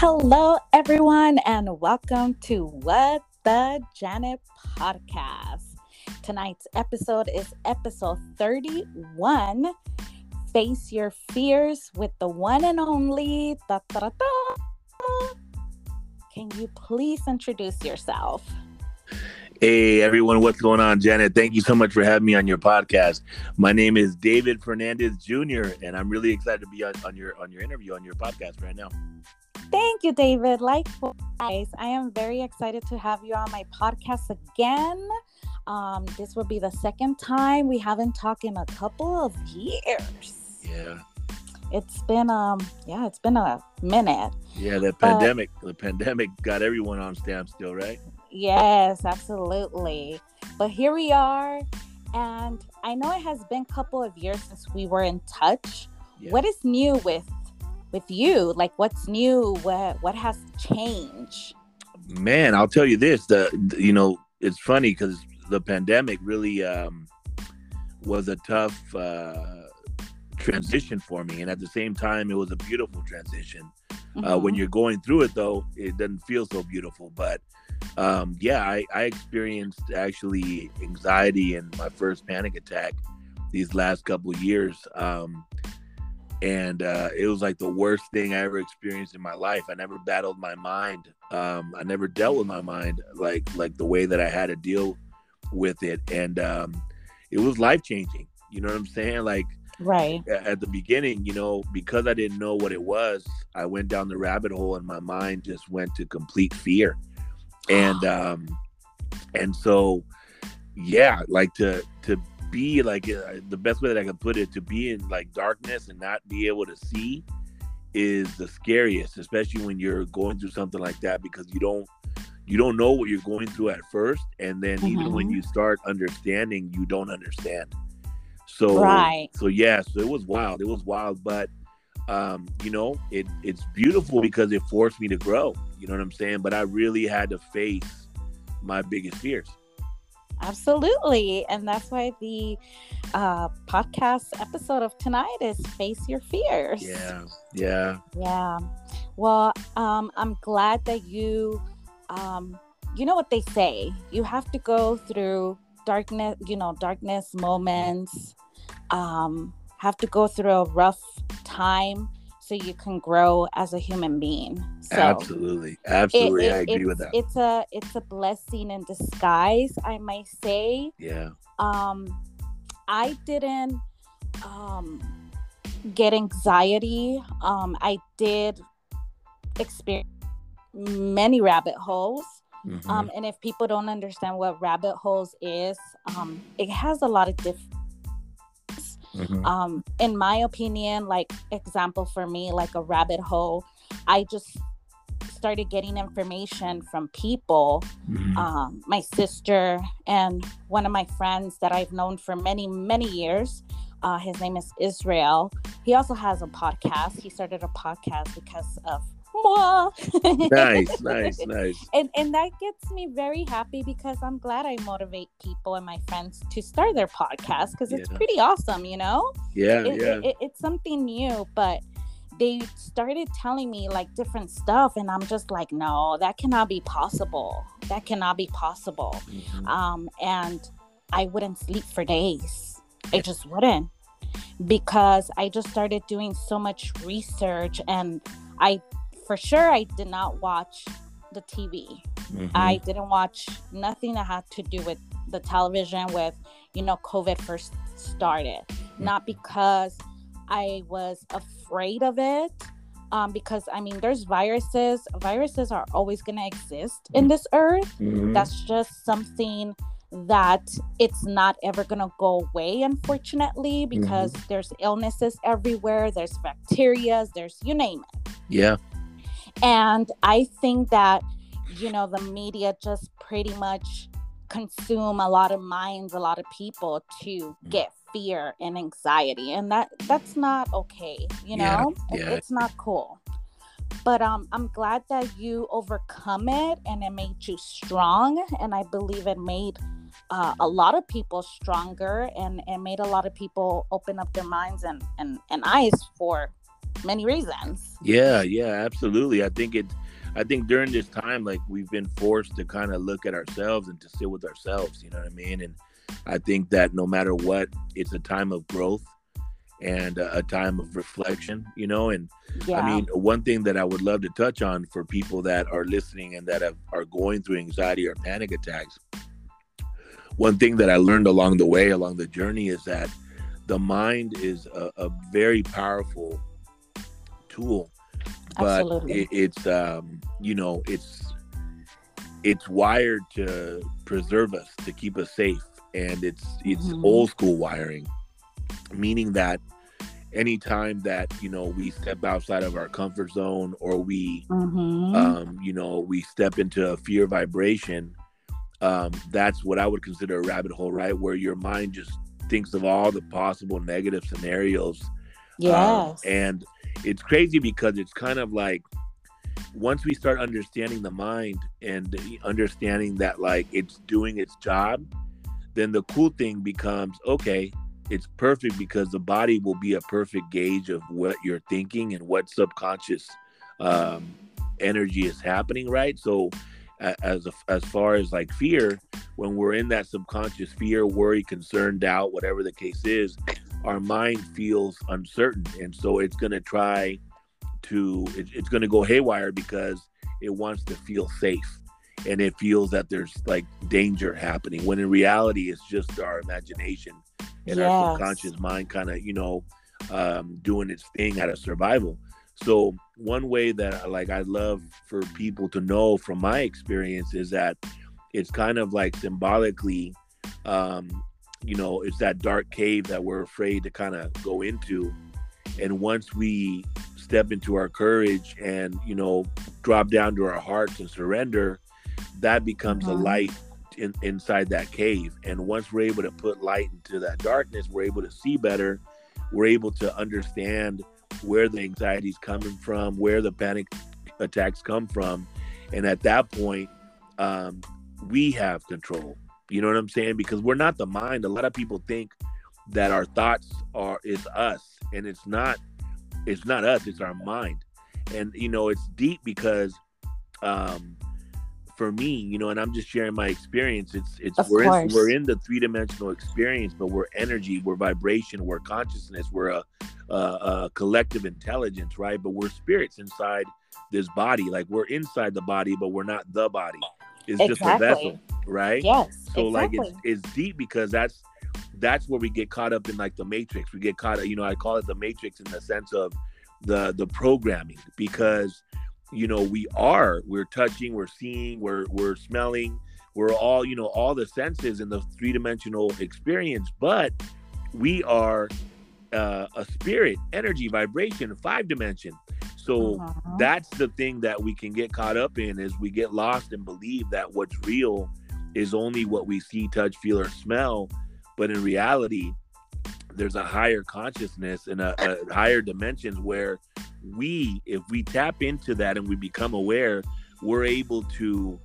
Hello, everyone, and welcome to What the Janet podcast. Tonight's episode is episode 31 Face Your Fears with the one and only. Da, da, da, Can you please introduce yourself? Hey everyone, what's going on, Janet? Thank you so much for having me on your podcast. My name is David Fernandez Jr., and I'm really excited to be on, on your on your interview on your podcast right now. Thank you, David. Likewise, I am very excited to have you on my podcast again. Um, this will be the second time we haven't talked in a couple of years. Yeah. It's been um yeah, it's been a minute. Yeah, the pandemic the pandemic got everyone on standstill, right? Yes, absolutely. But here we are. And I know it has been a couple of years since we were in touch. Yeah. What is new with with you? Like what's new? What what has changed? Man, I'll tell you this, the, the you know, it's funny cuz the pandemic really um was a tough uh transition for me and at the same time it was a beautiful transition. Mm-hmm. Uh, when you're going through it though, it doesn't feel so beautiful, but um, yeah, I, I experienced actually anxiety and my first panic attack these last couple years. Um, and uh, it was like the worst thing I ever experienced in my life. I never battled my mind. Um, I never dealt with my mind like like the way that I had to deal with it, and um, it was life changing. You know what I'm saying? Like right at the beginning, you know, because I didn't know what it was, I went down the rabbit hole, and my mind just went to complete fear and um and so yeah like to to be like uh, the best way that i can put it to be in like darkness and not be able to see is the scariest especially when you're going through something like that because you don't you don't know what you're going through at first and then mm-hmm. even when mm-hmm. you start understanding you don't understand so right so yeah so it was wild it was wild but um, you know, it it's beautiful because it forced me to grow. You know what I'm saying? But I really had to face my biggest fears. Absolutely. And that's why the uh, podcast episode of tonight is Face Your Fears. Yeah. Yeah. Yeah. Well, um, I'm glad that you, um, you know what they say, you have to go through darkness, you know, darkness moments, um, have to go through a rough time so you can grow as a human being. So absolutely, absolutely, it, it, I agree with that. It's a it's a blessing in disguise, I might say. Yeah. Um, I didn't um get anxiety. Um, I did experience many rabbit holes. Mm-hmm. Um, and if people don't understand what rabbit holes is, um, it has a lot of different Mm-hmm. Um, in my opinion, like example for me, like a rabbit hole, I just started getting information from people, mm-hmm. um, my sister and one of my friends that I've known for many, many years. Uh, his name is Israel. He also has a podcast. He started a podcast because of nice, nice, nice. And and that gets me very happy because I'm glad I motivate people and my friends to start their podcast because it's yeah. pretty awesome, you know. Yeah, it, yeah. It, it, it's something new, but they started telling me like different stuff, and I'm just like, no, that cannot be possible. That cannot be possible. Mm-hmm. Um, and I wouldn't sleep for days. I just wouldn't because I just started doing so much research and I for sure I did not watch the TV. Mm-hmm. I didn't watch nothing that had to do with the television with, you know, COVID first started. Mm-hmm. Not because I was afraid of it. Um, because I mean, there's viruses. Viruses are always going to exist in this earth. Mm-hmm. That's just something that it's not ever going to go away, unfortunately, because mm-hmm. there's illnesses everywhere. There's bacteria. There's you name it. Yeah. And I think that, you know, the media just pretty much consume a lot of minds, a lot of people to mm. get fear and anxiety. And that that's not okay, you know? Yeah, yeah. it's not cool. But um I'm glad that you overcome it and it made you strong. And I believe it made uh, a lot of people stronger and it made a lot of people open up their minds and, and, and eyes for many reasons. Yeah, yeah, absolutely. I think it I think during this time like we've been forced to kind of look at ourselves and to sit with ourselves, you know what I mean? And I think that no matter what, it's a time of growth and a, a time of reflection, you know, and yeah. I mean, one thing that I would love to touch on for people that are listening and that have, are going through anxiety or panic attacks. One thing that I learned along the way, along the journey, is that the mind is a, a very powerful tool, but it, it's um, you know it's it's wired to preserve us, to keep us safe, and it's it's mm-hmm. old school wiring, meaning that anytime that you know we step outside of our comfort zone or we mm-hmm. um, you know we step into a fear vibration um, that's what i would consider a rabbit hole right where your mind just thinks of all the possible negative scenarios yes. um, and it's crazy because it's kind of like once we start understanding the mind and understanding that like it's doing its job then the cool thing becomes okay it's perfect because the body will be a perfect gauge of what you're thinking and what subconscious um, energy is happening right? So as a, as far as like fear when we're in that subconscious fear worry concern doubt whatever the case is our mind feels uncertain. And so it's going to try to it, it's going to go haywire because it wants to feel safe. And it feels that there's like danger happening when in reality it's just our imagination and yes. our subconscious mind kind of you know um, doing its thing out of survival. So one way that like i love for people to know from my experience is that it's kind of like symbolically um, you know it's that dark cave that we're afraid to kind of go into and once we step into our courage and you know drop down to our hearts and surrender that becomes mm-hmm. a light in, inside that cave. And once we're able to put light into that darkness, we're able to see better. We're able to understand where the anxiety is coming from, where the panic attacks come from. And at that point, um, we have control. You know what I'm saying? Because we're not the mind. A lot of people think that our thoughts are it's us, and it's not. It's not us. It's our mind, and you know it's deep because um, for me, you know, and I'm just sharing my experience. It's it's of we're in, we're in the three dimensional experience, but we're energy, we're vibration, we're consciousness, we're a, a, a, collective intelligence, right? But we're spirits inside this body. Like we're inside the body, but we're not the body. It's exactly. just a vessel, right? Yes. So exactly. like it's it's deep because that's that's where we get caught up in like the matrix. We get caught, you know, I call it the matrix in the sense of the the programming because you know we are we're touching we're seeing we're we're smelling we're all you know all the senses in the three-dimensional experience but we are uh, a spirit energy vibration five dimension so uh-huh. that's the thing that we can get caught up in is we get lost and believe that what's real is only what we see touch feel or smell but in reality there's a higher consciousness and a, a higher dimensions where we if we tap into that and we become aware we're able to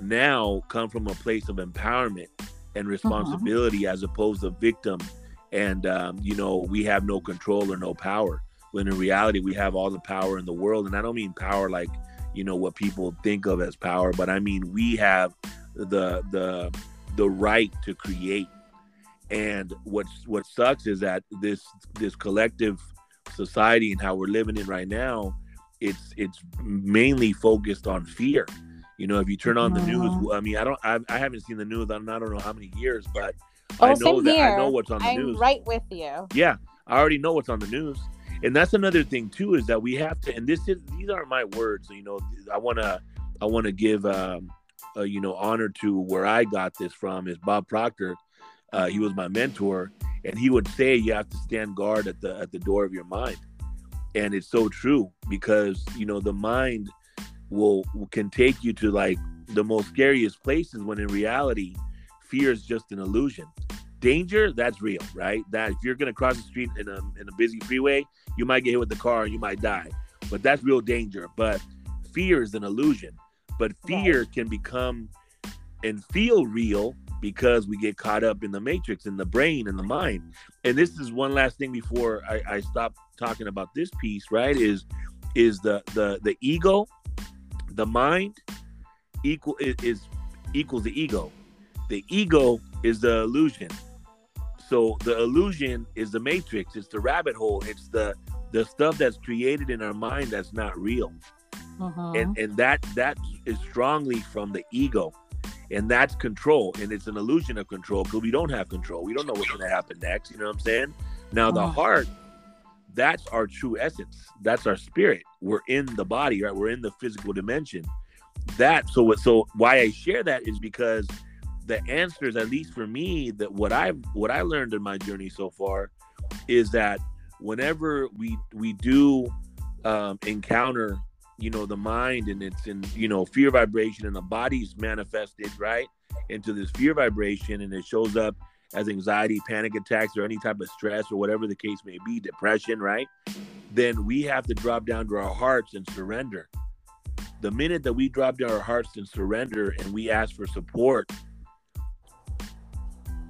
now come from a place of empowerment and uh-huh. responsibility uh-huh. as opposed to victim and um, you know we have no control or no power when in reality we have all the power in the world and i don't mean power like you know what people think of as power but i mean we have the the the right to create and what's what sucks is that this this collective society and how we're living in right now, it's it's mainly focused on fear. You know, if you turn on the news. I mean, I don't, I, I haven't seen the news. I don't, I don't know how many years, but oh, I know that here. I know what's on the I'm news. Right with you. Yeah, I already know what's on the news, and that's another thing too is that we have to. And this is these aren't my words. You know, I want to I want to give um, uh, you know honor to where I got this from is Bob Proctor. Uh, he was my mentor, and he would say you have to stand guard at the at the door of your mind. And it's so true because you know the mind will can take you to like the most scariest places when in reality fear is just an illusion. Danger that's real right? That if you're going to cross the street in a, in a busy freeway you might get hit with the car and you might die. But that's real danger. But fear is an illusion but fear right. can become and feel real because we get caught up in the matrix in the brain and the mind. And this is one last thing before I, I stop talking about this piece right is is the the the ego the mind equal is, is equals the ego. The ego is the illusion. So the illusion is the matrix. It's the rabbit hole. It's the the stuff that's created in our mind that's not real Mhm. and and that that is strongly from the ego. And that's control. And it's an illusion of control because we don't have control. We don't know what's going to happen next you know what i'm saying? Now the Mhm. heart that's our true essence. That's our spirit. We're in the body right? We're in the physical dimension. That so what so why i share that is because the answers at least for me that what i what i learned in my journey so far is that whenever we we do um encounter you know the mind and it's in you know fear vibration and the body's manifested right into this fear vibration and it shows up as anxiety panic attacks or any type of stress or whatever the case may be depression right then we have to drop down to our hearts and surrender. The minute that we drop down our hearts and surrender and we ask for support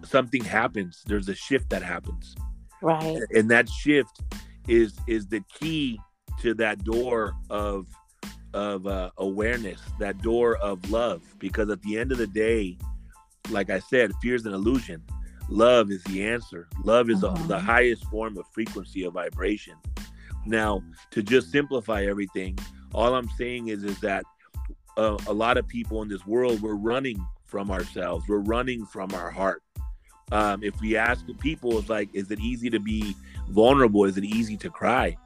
something happens. There's a shift that happens. Right. and that shift is is the key to that door of of uh, awareness that door of love because at the end of the day like i said fear is an illusion. Love is the answer. Love is Mhm. a, the highest form of frequency of vibration. Now to just simplify everything all i'm saying is is that uh, a lot of people in this world we're running from ourselves. We're running from our heart. Um, if we ask the people it's like is it easy to be vulnerable? Is it easy to cry?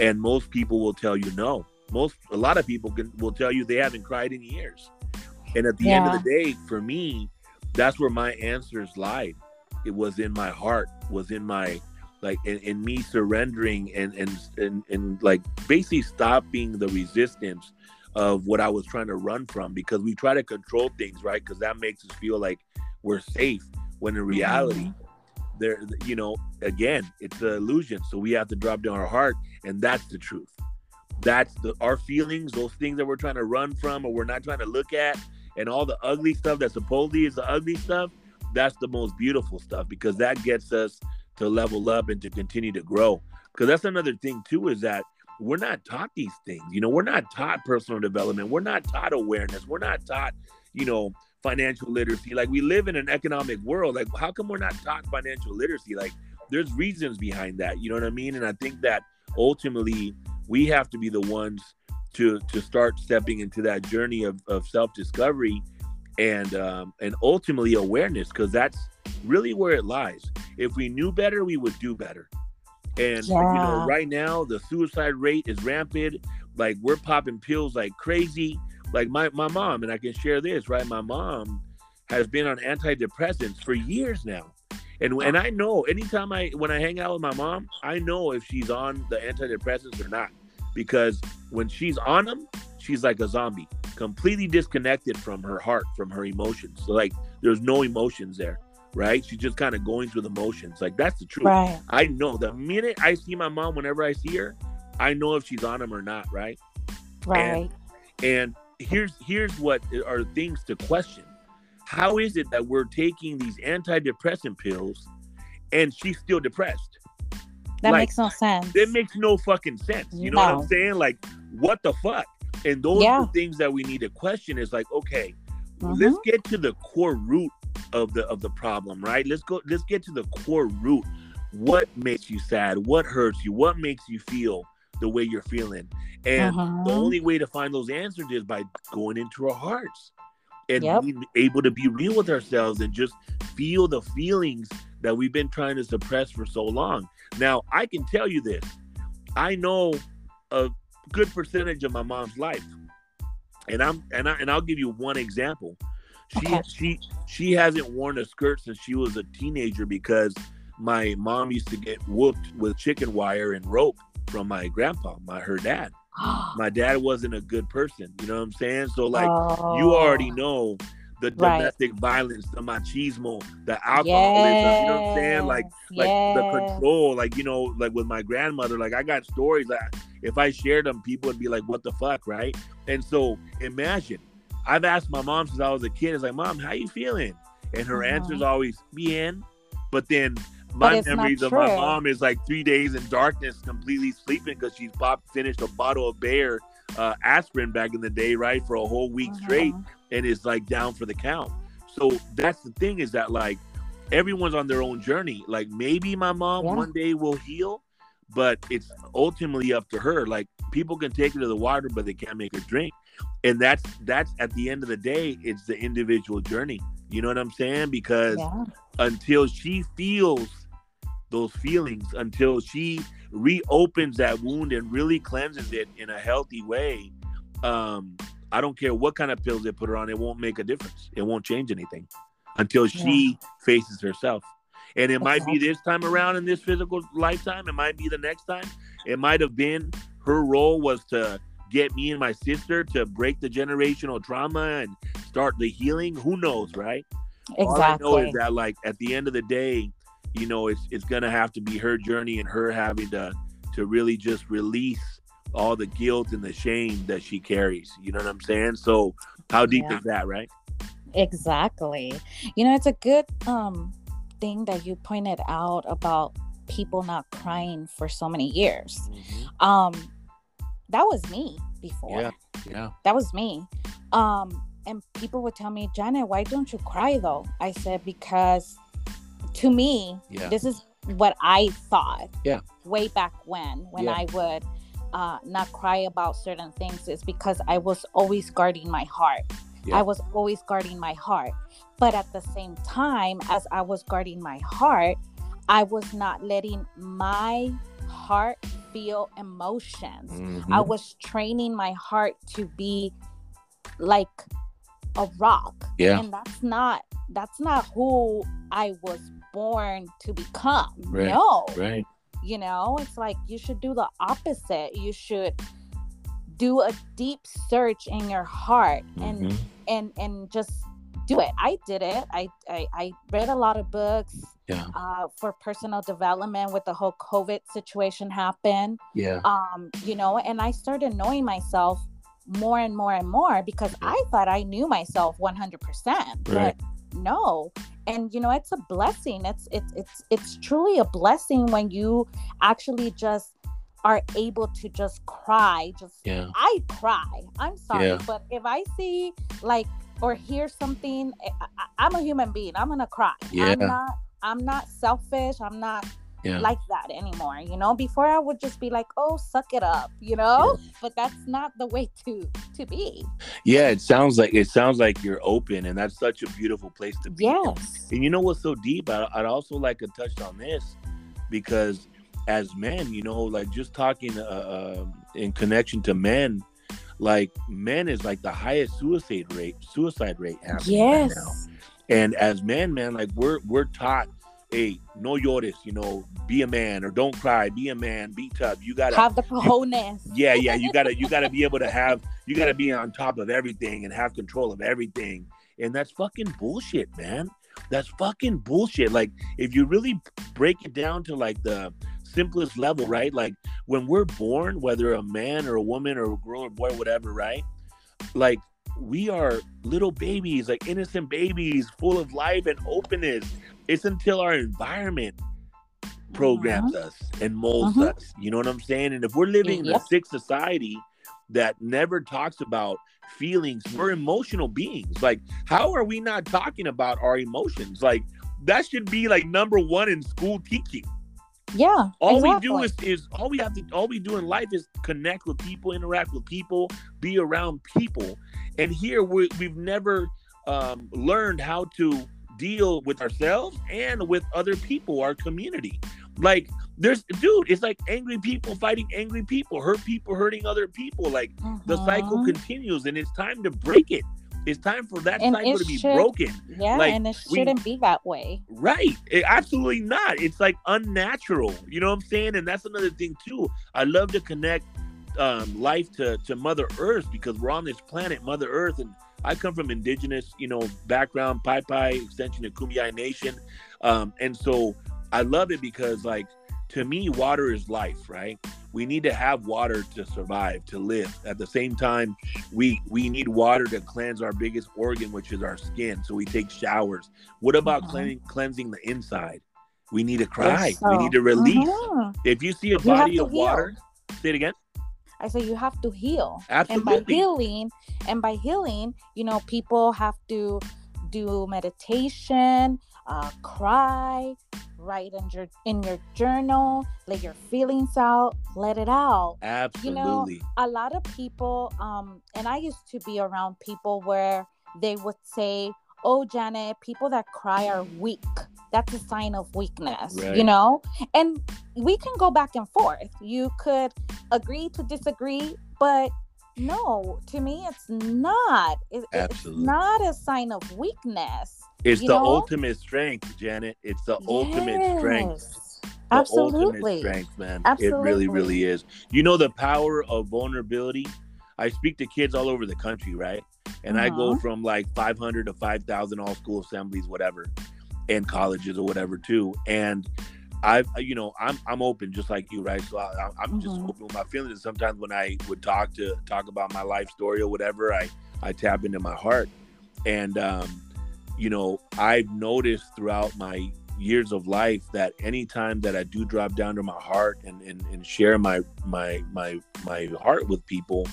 And most people will tell you no most a lot of people can will tell you they haven't cried in years. And at the end of the day for me that's where my answers lied. It was in my heart was in my like in, in me surrendering and, and and and like basically stopping the resistance of what i was trying to run from because we try to control things right? Because that makes us feel like we're safe when in mm-hmm. reality there you know again it's an illusion. So we have to drop down our heart and that's the truth that's the our feelings those things that we're trying to run from or we're not trying to look at and all the ugly stuff that supposedly is the ugly stuff that's the most beautiful stuff because that gets us to level up and to continue to grow. Because that's another thing too is that we're not taught these things you know? We're not taught personal development. We're not taught awareness. We're not taught you know financial literacy. Like we live in an economic world. Like how come we're not taught financial literacy? Like there's reasons behind that you know what i mean? And i think that ultimately we have to be the ones to to start stepping into that journey of, of self-discovery and um, and ultimately awareness because that's really where it lies. If we knew better we would do better. And you know right now the suicide rate is rampant. Like we're popping pills like crazy. Like my, my mom and i can share this right? My mom has been on antidepressants for years now and and i know anytime i when i hang out with my mom i know if she's on the antidepressants or not because when she's on them she's like a zombie completely disconnected from her heart from her emotions so like there's no emotions there right she's just kind of going through the motions like that's the truth Right. I know the minute I see my mom, whenever I see her, I know if she's on them or not, right? Right. And here's here's what are things to question. How is it that we're taking these antidepressant pills and she's still depressed? That like, makes no sense. It makes no fucking sense. You know what I'm saying? Like, what the fuck? And those Yeah. are the things that we need to question is like, okay, Mhm. let's get to the core root of the of the problem, right? Let's go let's get to the core root. What makes you sad? What hurts you? What makes you feel the way you're feeling? And the Mhm. only way to find those answers is by going into our hearts and Yep. being able to be real with ourselves and just feel the feelings that we've been trying to suppress for so long. Now, I can tell you this. I know a good percentage of my mom's life. And I'm and I and I'll give you one example. She Okay. she she hasn't worn a skirt since she was a teenager because my mom used to get whooped with chicken wire and rope from my grandpa, my her dad. My dad wasn't a good person, you know what I'm saying? So like you already Oh. know the Right. domestic violence, the machismo, the alcoholism, you know what I'm saying? Like like the control, like you know, like with my grandmother, like I got stories that if I shared them, people would be like, "What the fuck," right? And so imagine, I've asked my mom since I was a kid, "It's like, mom, how you feeling?" and her Mhm. answer is always bien. But then my memories of my mom is like three days in darkness, completely sleeping because she's popped finished a bottle of Bayer uh, aspirin back in the day, right, for a whole week straight, Mhm. and is like down for the count. So that's the thing is that like everyone's on their own journey. Like maybe my mom Yeah. one day will heal, but it's ultimately up to her. Like people can take her to the water, but they can't make her drink. And that's that's at the end of the day, it's the individual journey. You know what I'm saying? Because Yeah. until she feels those feelings, until she reopens that wound and really cleanses it in a healthy way, um, I don't care what kind of pills they put her on, it won't make a difference. It won't change anything until she faces herself. And it might be this time around in this physical lifetime. It might be the next time. It might have been her role was to get me and my sister to break the generational trauma and start the healing. Who knows, right? Exactly. All I know is that like at the end of the day, you know, it's it's gonna have to be her journey and her having to to really just release all the guilt and the shame that she carries. You know what I'm saying? So how deep Yeah. is that, right? Exactly. You know, it's a good um thing that you pointed out about people not crying for so many years. Um that was me before. Yeah. Yeah. That was me. Um and people would tell me, "Janet, why don't you cry though?" I said because to me, Yeah. this is what I thought. Yeah. Way back when when Yeah. I would uh, not cry about certain things is because I was always guarding my heart. Yeah. I was always guarding my heart. But at the same time, as I was guarding my heart, I was not letting my heart feel emotions. Mm-hmm. I was training my heart to be like a rock. Yeah. And that's not that's not who I was born to become. Right. No. Right. You know, it's like you should do the opposite. You should do a deep search in your heart and Mhm. and and just do it. I did it. I I, I read a lot of books Yeah. uh, for personal development with the whole COVID situation happen. Yeah. Um, you know, and I started knowing myself more and more and more because I thought I knew myself 100%. But Right. No. And you know, it's a blessing. It's it's it's it's truly a blessing when you actually just are able to just cry just Yeah. I cry. I'm sorry, Yeah. but if I see like or hear something, eh, I, I, I'm a human being. I'm gonna cry. Yeah. I'm not. I'm not selfish. I'm not Yeah. like that anymore. You know, before I would just be like, "Oh, suck it up," you know. But that's not the way to to be. Yeah. It sounds like it sounds like you're open, and that's such a beautiful place to be. Yes. And you know what's so deep? I, I'd also like to touch on this because as men, you know, like just talking uh, uh, in connection to men, like men is like the highest suicide rate, suicide rate happening right Yes. now. And as men, man, like we're we're taught, hey, no llores, you know, be a man or don't cry, be a man, be tough. You gotta Have the cojones. yeah yeah you gotta you gotta be able to have you gotta be on top of everything and have control of everything. And that's fucking bullshit man. That's fucking bullshit. Like if you really break it down to like the simplest level right? Like when we're born whether a man or a woman or a girl or boy whatever right? Like we are little babies like innocent babies full of life and openness it's until our environment programs us and molds Mhm. us. You know what I'm saying? And if we're living in a sick society that never talks about feelings, we're emotional beings. Like, how are we not talking about our emotions? Like, that should be like number one in school teaching. Yeah. All exactly. we do is is all we have to all we do in life is connect with people, interact with people, be around people. And here we we've never um, learned how to deal with ourselves and with other people, our community. Like there's dude, it's like angry people fighting angry people, hurt people hurting other people. Like the cycle Mhm. continues, and it's time to break it. It's time for that And cycle to be should- broken. Yeah, like, and it we- shouldn't be that way. Right. It- absolutely not. It's like unnatural. You know what I'm saying? And that's another thing too. I love to connect um, life to, to Mother Earth because we're on this planet, Mother Earth, and I come from indigenous, you know, background, Pai Pai, extension of Kumeyaay Nation. Um, and so I love it because like to me, water is life, right? We need to have water to survive to live at the same time we we need water to cleanse our biggest organ which is our skin so we take showers what about Mhm. cleansing cleansing the inside we need to cry Yes, we need to release Mhm. if you see a body of heal. water say it again I say you have to heal. And by healing, and by healing, you know, people have to do meditation, uh, cry, write in your in your journal, let your feelings out, let it out. absolutely A lot of people, um, and I used to be around people where they would say, "Oh, Janet, people that cry are weak." That's a sign of weakness, you know? And we can go back and forth. You could agree to disagree, but no, to me, it's not. It- it's not a sign of weakness. It's you the know? ultimate strength janet it's the ultimate strength the Absolutely. ultimate strength, man. It really, really is. You know the power of vulnerability. I speak to kids all over the country, right? And I go Uh-huh. from like 500 to 5,000 all school assemblies, whatever, and colleges or whatever too. And I've, you know, I'm I'm open just like you, right? So I, I'm just Mhm. open with my feelings. And sometimes when I would talk to talk about my life story or whatever, I I tap into my heart. And um, you know, I've noticed throughout my years of life that anytime that I do drop down to my heart and, and, and share my my my my heart with people,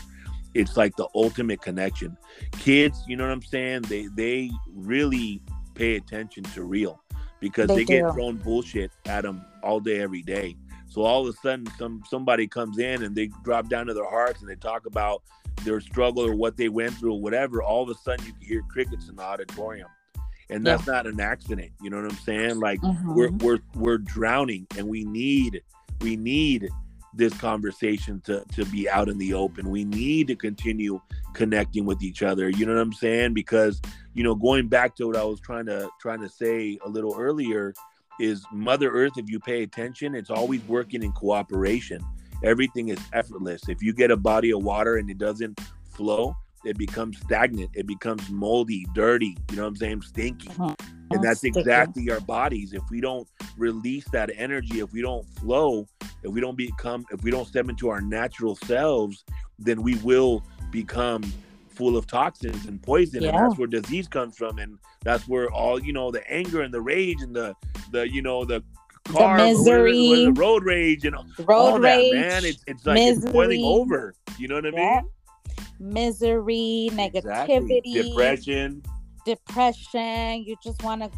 it's like the ultimate connection. Kids, you know what I'm saying? They they really pay attention to real because They they, get thrown bullshit at them all day every day. So all of a sudden, some somebody comes in and they drop down to their hearts and they talk about their struggle or what they went through or whatever. All of a sudden, you can hear crickets in the auditorium, and that's not an accident. You know what I'm saying? Like we're Mhm. we're we're drowning, and we need we need this conversation to to be out in the open. We need to continue connecting with each other. You know what I'm saying? Because you know, going back to what I was trying to trying to say a little earlier is Mother Earth. If you pay attention, it's always working in cooperation. Everything is effortless. If you get a body of water and it doesn't flow, it becomes stagnant. It becomes moldy, dirty. You know what I'm saying? Stinky. Mhm. And that's Sticky. exactly our bodies. If we don't release that energy, if we don't flow, if we don't become, if we don't step into our natural selves, then we will become full of toxins and poison. And that's where disease comes from. And that's where all, you know, the anger and the rage and the, the, you know, the car, the it, what is it, misery. road rage and Road all rage, that, man. It's, it's like it's boiling over. You know what I Yeah. Misery, Exactly. negativity, Depression. depression. You just want to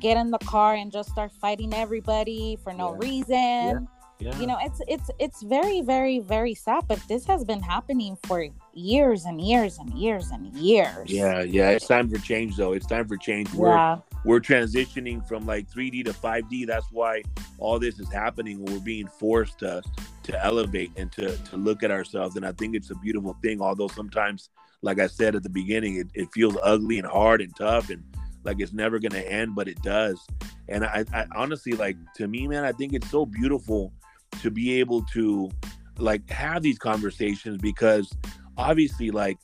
get in the car and just start fighting everybody for no Yeah. reason. Yeah. You know, it's it's it's very very very sad, but this has been happening for years and years and years and years. yeah, yeah. It's time for change, though. It's time for change. We're Yeah. we're transitioning from like 3D to 5D. That's why all this is happening. We're being forced to to elevate and to to look at ourselves. And I think it's a beautiful thing. Although sometimes, like I said at the beginning, it, it feels ugly and hard and tough and like it's never gonna end, but it does. And I, I honestly like to me, man, I think it's so beautiful to be able to like have these conversations because obviously like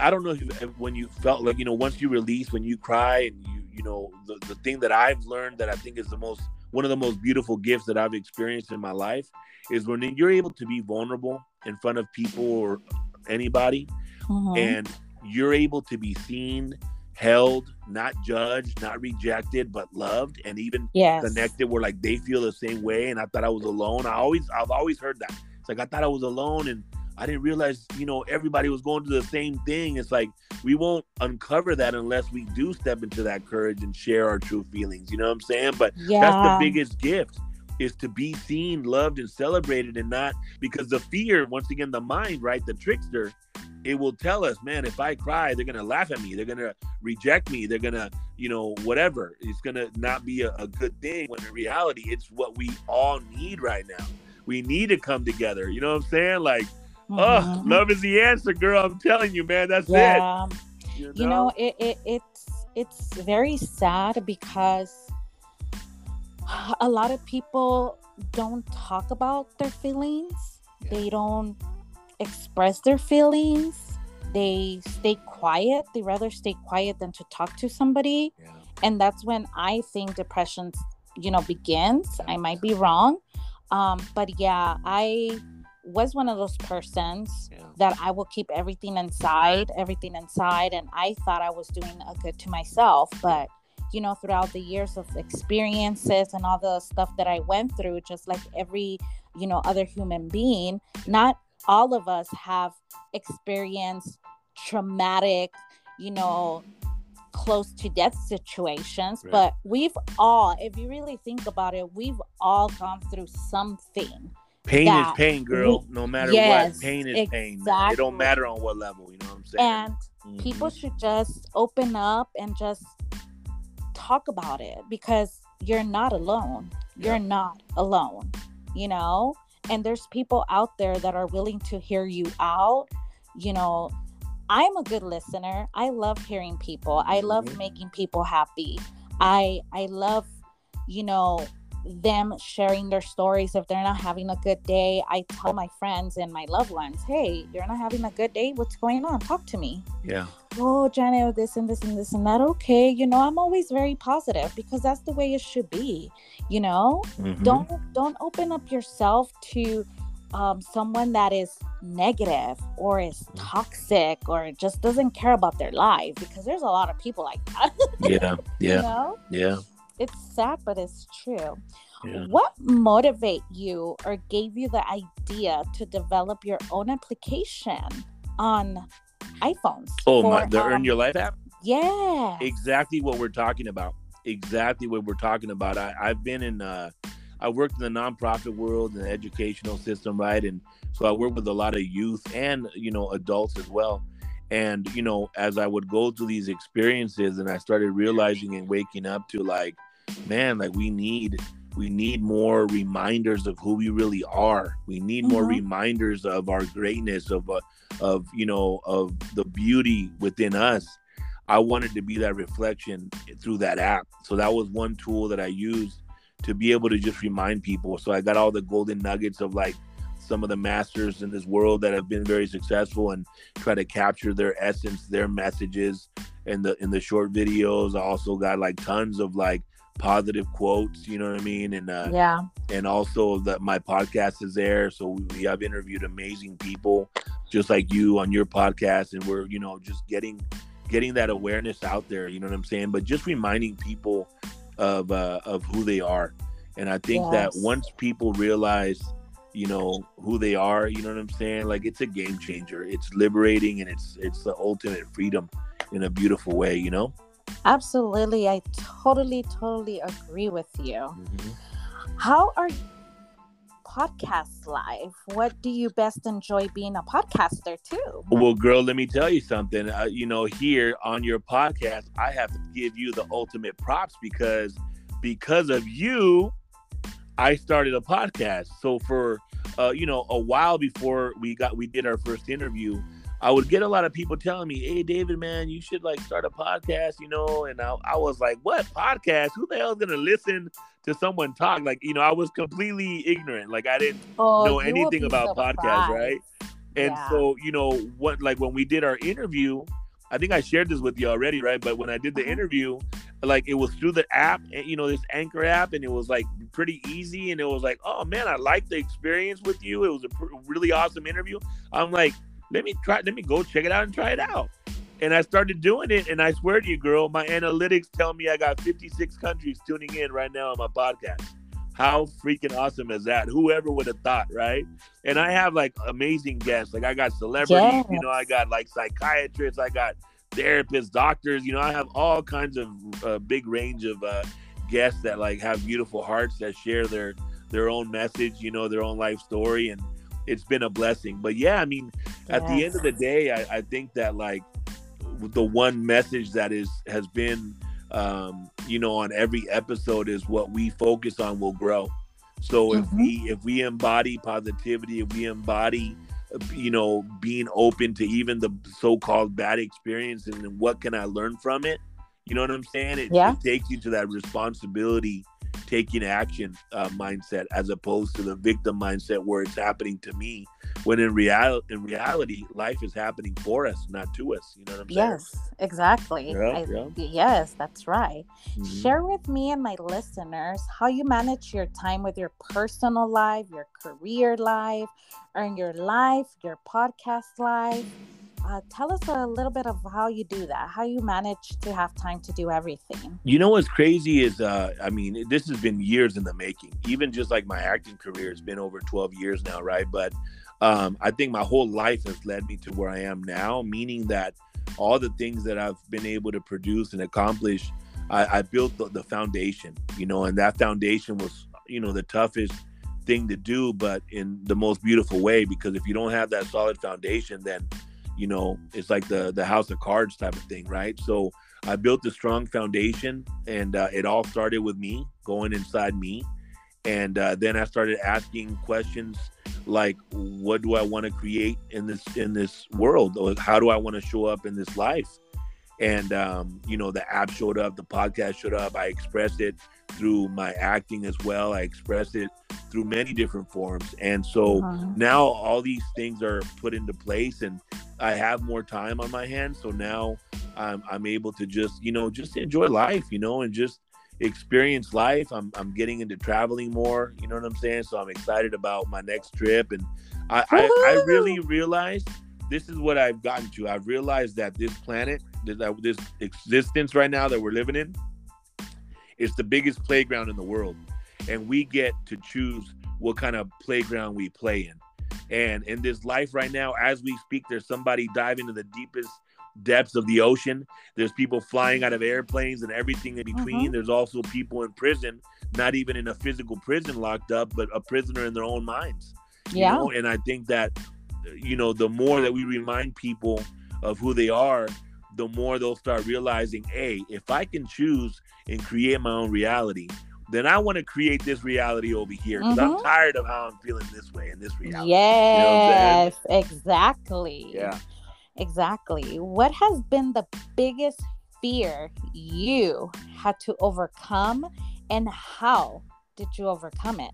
I don't know if, when you felt like you know once you release when you cry and you you know the, the thing that I've learned that I think is the most one of the most beautiful gifts that I've experienced in my life is when you're able to be vulnerable in front of people or anybody Mhm. and you're able to be seen held not judged not rejected but loved and even yes. connected where like they feel the same way and I thought I was alone. I always I've always heard that. It's like I thought I was alone and I didn't realize, you know, everybody was going through the same thing. It's like we won't uncover that unless we do step into that courage and share our true feelings. You know what I'm saying? But Yeah. that's the biggest gift is to be seen, loved, and celebrated and not because the fear, once again, the mind, right? The trickster, it will tell us, man, if I cry, they're gonna laugh at me, they're gonna reject me, they're gonna, you know, whatever. It's gonna not be a, a good thing when in reality it's what we all need right now. We need to come together. You know what I'm saying? Like, oh, Mhm. love is the answer, girl. I'm telling you, man, that's yeah. it. You you know it, it it's it's very sad because a lot of people don't talk about their feelings Yeah. they don't express their feelings they stay quiet they rather stay quiet than to talk to somebody Yeah. and that's when i think depression you know begins i might be wrong Um, but yeah, I was one of those persons Yeah. that I will keep everything inside, everything inside, and I thought I was doing a good to myself, but you know, throughout the years of experiences and all the stuff that I went through, just like every you know other human being, not all of us have experienced traumatic, you know, close to death situations, Right. but we've all, if you really think about it, we've all gone through something. Pain that is pain, girl. No matter Yes, what, pain is pain. man. It don't matter on what level. You know what I'm saying? And Mhm. people should just open up and just talk about it because you're not alone. You're not alone, you know? And there's people out there that are willing to hear you out. You know, I'm a good listener. I love hearing people. I love Mhm. making people happy. I I love, you know, them sharing their stories if they're not having a good day. I tell my friends and my loved ones, "Hey, you're not having a good day. What's going on? Talk to me." yeah. oh Janet, this and this and this and that. Okay, you know, I'm always very positive because that's the way it should be. You know, Mhm. don't don't open up yourself to um, someone that is negative or is toxic or just doesn't care about their life because there's a lot of people like that. Yeah. You Yeah. know, Yeah. It's sad, but it's true. Yeah. What motivate you or gave you the idea to develop your own application on iPhones? Oh my! for, The Earn um, Your Life app. Yeah. exactly what we're talking about exactly what we're talking about I, i've been in uh i worked in the nonprofit world and the educational system right and so i work with a lot of youth and you know adults as well and you know as i would go through these experiences and i started realizing and waking up to like man like we need we need more reminders of who we really are we need more Mhm. reminders of our greatness of uh, of you know of the beauty within us I wanted to be that reflection through that app. So that was one tool that I used to be able to just remind people. So I got all the golden nuggets of like some of the masters in this world that have been very successful and try to capture their essence, their messages in the in the short videos. I also got like tons of like positive quotes, you know what I mean? And uh yeah. and also that my podcast is there so we have interviewed amazing people just like you on your podcast and we're you know just getting getting that awareness out there you know what i'm saying but just reminding people of uh of who they are and i think that once people realize you know who they are you know what i'm saying like it's a game changer it's liberating and it's it's the ultimate freedom in a beautiful way you know Absolutely. I totally, totally agree with you. How are podcast live? What do you best enjoy being a podcaster too? Well, girl, let me tell you something. Uh, you know, here on your podcast, I have to give you the ultimate props because because of you, I started a podcast. So for uh, you know, a while before we got we did our first interview, I would get a lot of people telling me, "Hey, David, man, you should like start a podcast," you know. And I, I was like, "What podcast? Who the hell's gonna listen to someone talk?" Like, you know, I was completely ignorant. Like, I didn't Oh, know anything about podcasts, right? And Yeah. so, you know, what like when we did our interview, I think I shared this with you already, right? But when I did the Uh-huh. interview, like it was through the app, and you know, this Anchor app, and it was like pretty easy, and it was like, oh man, I liked the experience with you. It was a pr- really awesome interview. I'm like, let me try, let me go check it out and try it out. And I started doing it, and I swear to you, girl, my analytics tell me I got 56 countries tuning in right now on my podcast. How freaking awesome is that? Whoever would have thought, right? And I have like amazing guests. Like I got celebrities, you know, I got like psychiatrists, I got therapists, doctors. You know, I have all kinds of uh, big range of uh, guests that like have beautiful hearts that share their their own message, you know, their own life story, and it's been a blessing. But yeah, I mean, at the end of the day, I, I think that like the one message that is has been um, you know on every episode is what we focus on will grow. So if Mhm. we if we embody positivity, if we embody you know being open to even the so-called bad experience and what can I learn from it? You know what I'm saying? It, Yeah. it takes you to that responsibility taking action uh, mindset as opposed to the victim mindset where it's happening to me when in reality in reality life is happening for us not to us. You know what i'm saying? Yes exactly. Yeah, I, yeah. yes that's right. Mm-hmm. share with me and my listeners how you manage your time with your personal life your career life and your life your podcast life uh, tell us a little bit of how you do that, how you manage to have time to do everything. You know what's crazy is, uh, I mean, this has been years in the making. Even just like my acting career has been over 12 years now, right? But um, I think my whole life has led me to where I am now, meaning that all the things that I've been able to produce and accomplish, I, I built the, the foundation, you know, and that foundation was, you know, the toughest thing to do, but in the most beautiful way. Because if you don't have that solid foundation, then you know it's like the the house of cards type of thing right? So i built a strong foundation and uh, it all started with me going inside me. And uh, then i started asking questions like what do i want to create in this in this world? Or how do i want to show up in this life and um, you know the app showed up the podcast showed up i expressed it through my acting as well i expressed it through many different forms and so uh-huh. now all these things are put into place and I have more time on my hands. So now I'm, I'm able to just, you know, just enjoy life, you know, and just experience life. I'm, I'm getting into traveling more, you know what I'm saying? So I'm excited about my next trip. And I, I, I really realized this is what I've gotten to. I've realized that this planet, that this existence right now that we're living in, is the biggest playground in the world. And we get to choose what kind of playground we play in. And in this life right now, as we speak, there's somebody diving to the deepest depths of the ocean. There's people flying out of airplanes and everything in between. Mm-hmm. There's also people in prison, not even in a physical prison locked up, but a prisoner in their own minds. Yeah. Know? And I think that, you know, the more that we remind people of who they are, the more they'll start realizing, hey, if I can choose and create my own reality, then I want to create this reality over here because mm-hmm. I'm tired of how I'm feeling this way in this reality. Yes, you know exactly. Yeah. Exactly. What has been the biggest fear you had to overcome and how did you overcome it?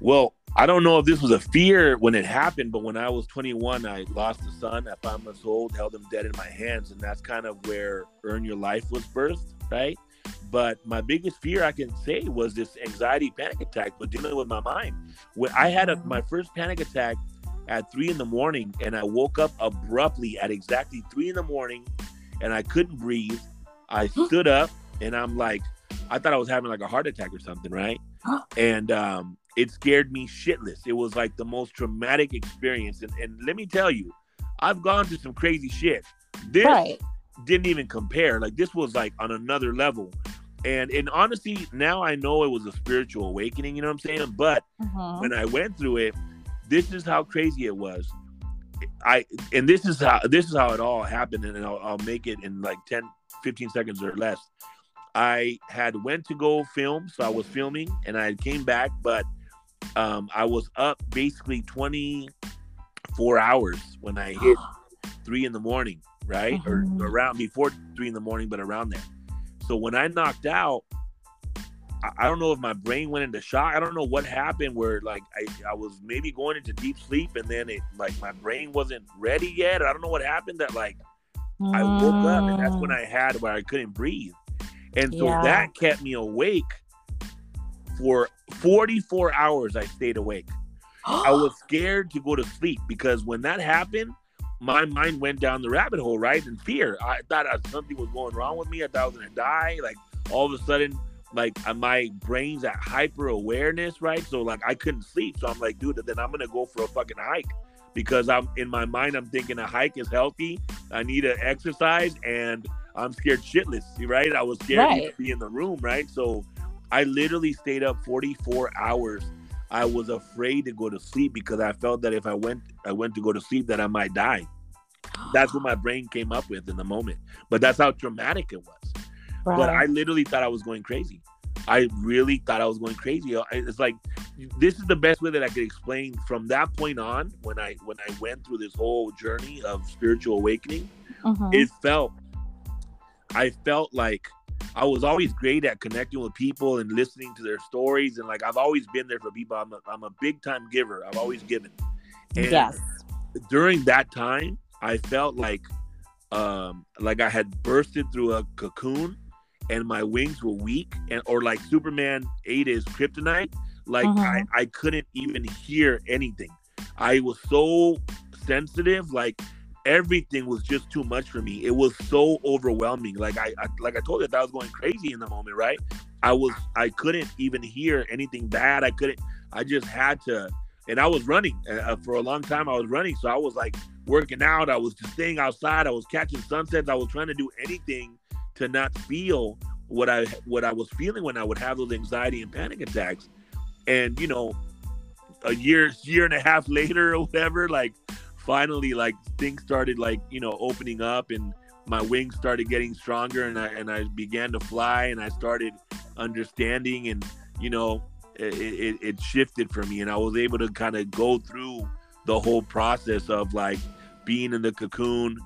Well, I don't know if this was a fear when it happened, but when I was 21, I lost a son at five months old, held him dead in my hands, and that's kind of where Earn Your Life was birthed, right? But my biggest fear I can say was this anxiety panic attack, but dealing with my mind. When I had a, my first panic attack at three in the morning, and I woke up abruptly at exactly three in the morning, and I couldn't breathe. I stood up, and I'm like, I thought I was having like a heart attack or something, right? And um, it scared me shitless. It was like the most traumatic experience. And, and let me tell you, I've gone through some crazy shit. This right. didn't even compare. Like this was like on another level. And and honestly, now I know it was a spiritual awakening, you know what I'm saying? But uh-huh. when I went through it, this is how crazy it was. I and this is how this is how it all happened, and I'll, I'll make it in like 10, 15 seconds or less. I had went to go film, so I was filming, and I came back, but um, I was up basically 24 hours when I hit three in the morning, right? Uh-huh. Or around before three in the morning, but around there. So when I knocked out, I, I don't know if my brain went into shock. I don't know what happened where like I, I was maybe going into deep sleep and then it like my brain wasn't ready yet. I don't know what happened that like mm. I woke up and that's when I had where I couldn't breathe. And so yeah. that kept me awake for 44 hours I stayed awake. I was scared to go to sleep because when that happened, my mind went down the rabbit hole, right? In fear. I thought something was going wrong with me. I thought I was gonna die. Like all of a sudden, like uh, my brain's at hyper awareness, right? So like I couldn't sleep. So I'm like, dude, then I'm gonna go for a fucking hike because I'm in my mind. I'm thinking a hike is healthy. I need to exercise, and I'm scared shitless, right? I was scared right. to be in the room, right? So I literally stayed up 44 hours I was afraid to go to sleep because I felt that if I went I went to go to sleep that I might die. That's what my brain came up with in the moment. But that's how traumatic it was. Right. But I literally thought I was going crazy. I really thought I was going crazy. It's like this is the best way that I could explain from that point on when I when I went through this whole journey of spiritual awakening. Uh-huh. It felt I felt like I was always great at connecting with people and listening to their stories. And like, I've always been there for people. I'm a, I'm a big time giver. I've always given. And yes. during that time, I felt like um like I had bursted through a cocoon and my wings were weak and or like Superman ate his kryptonite. Like Mhm. I, I couldn't even hear anything. I was so sensitive, like everything was just too much for me. It was so overwhelming. Like I, I like I told you, I I was going crazy in the moment, right? I was I couldn't even hear anything bad. I couldn't. I just had to, and I was running uh, for a long time. I was running, so I was like working out. I was just staying outside. I was catching sunsets. I was trying to do anything to not feel what I what I was feeling when I would have those anxiety and panic attacks. And you know, a year year and a half later or whatever, like finally like things started like you know opening up and my wings started getting stronger and I and I began to fly and I started understanding and you know it, it, it shifted for me and I was able to kind of go through the whole process of like being in the cocoon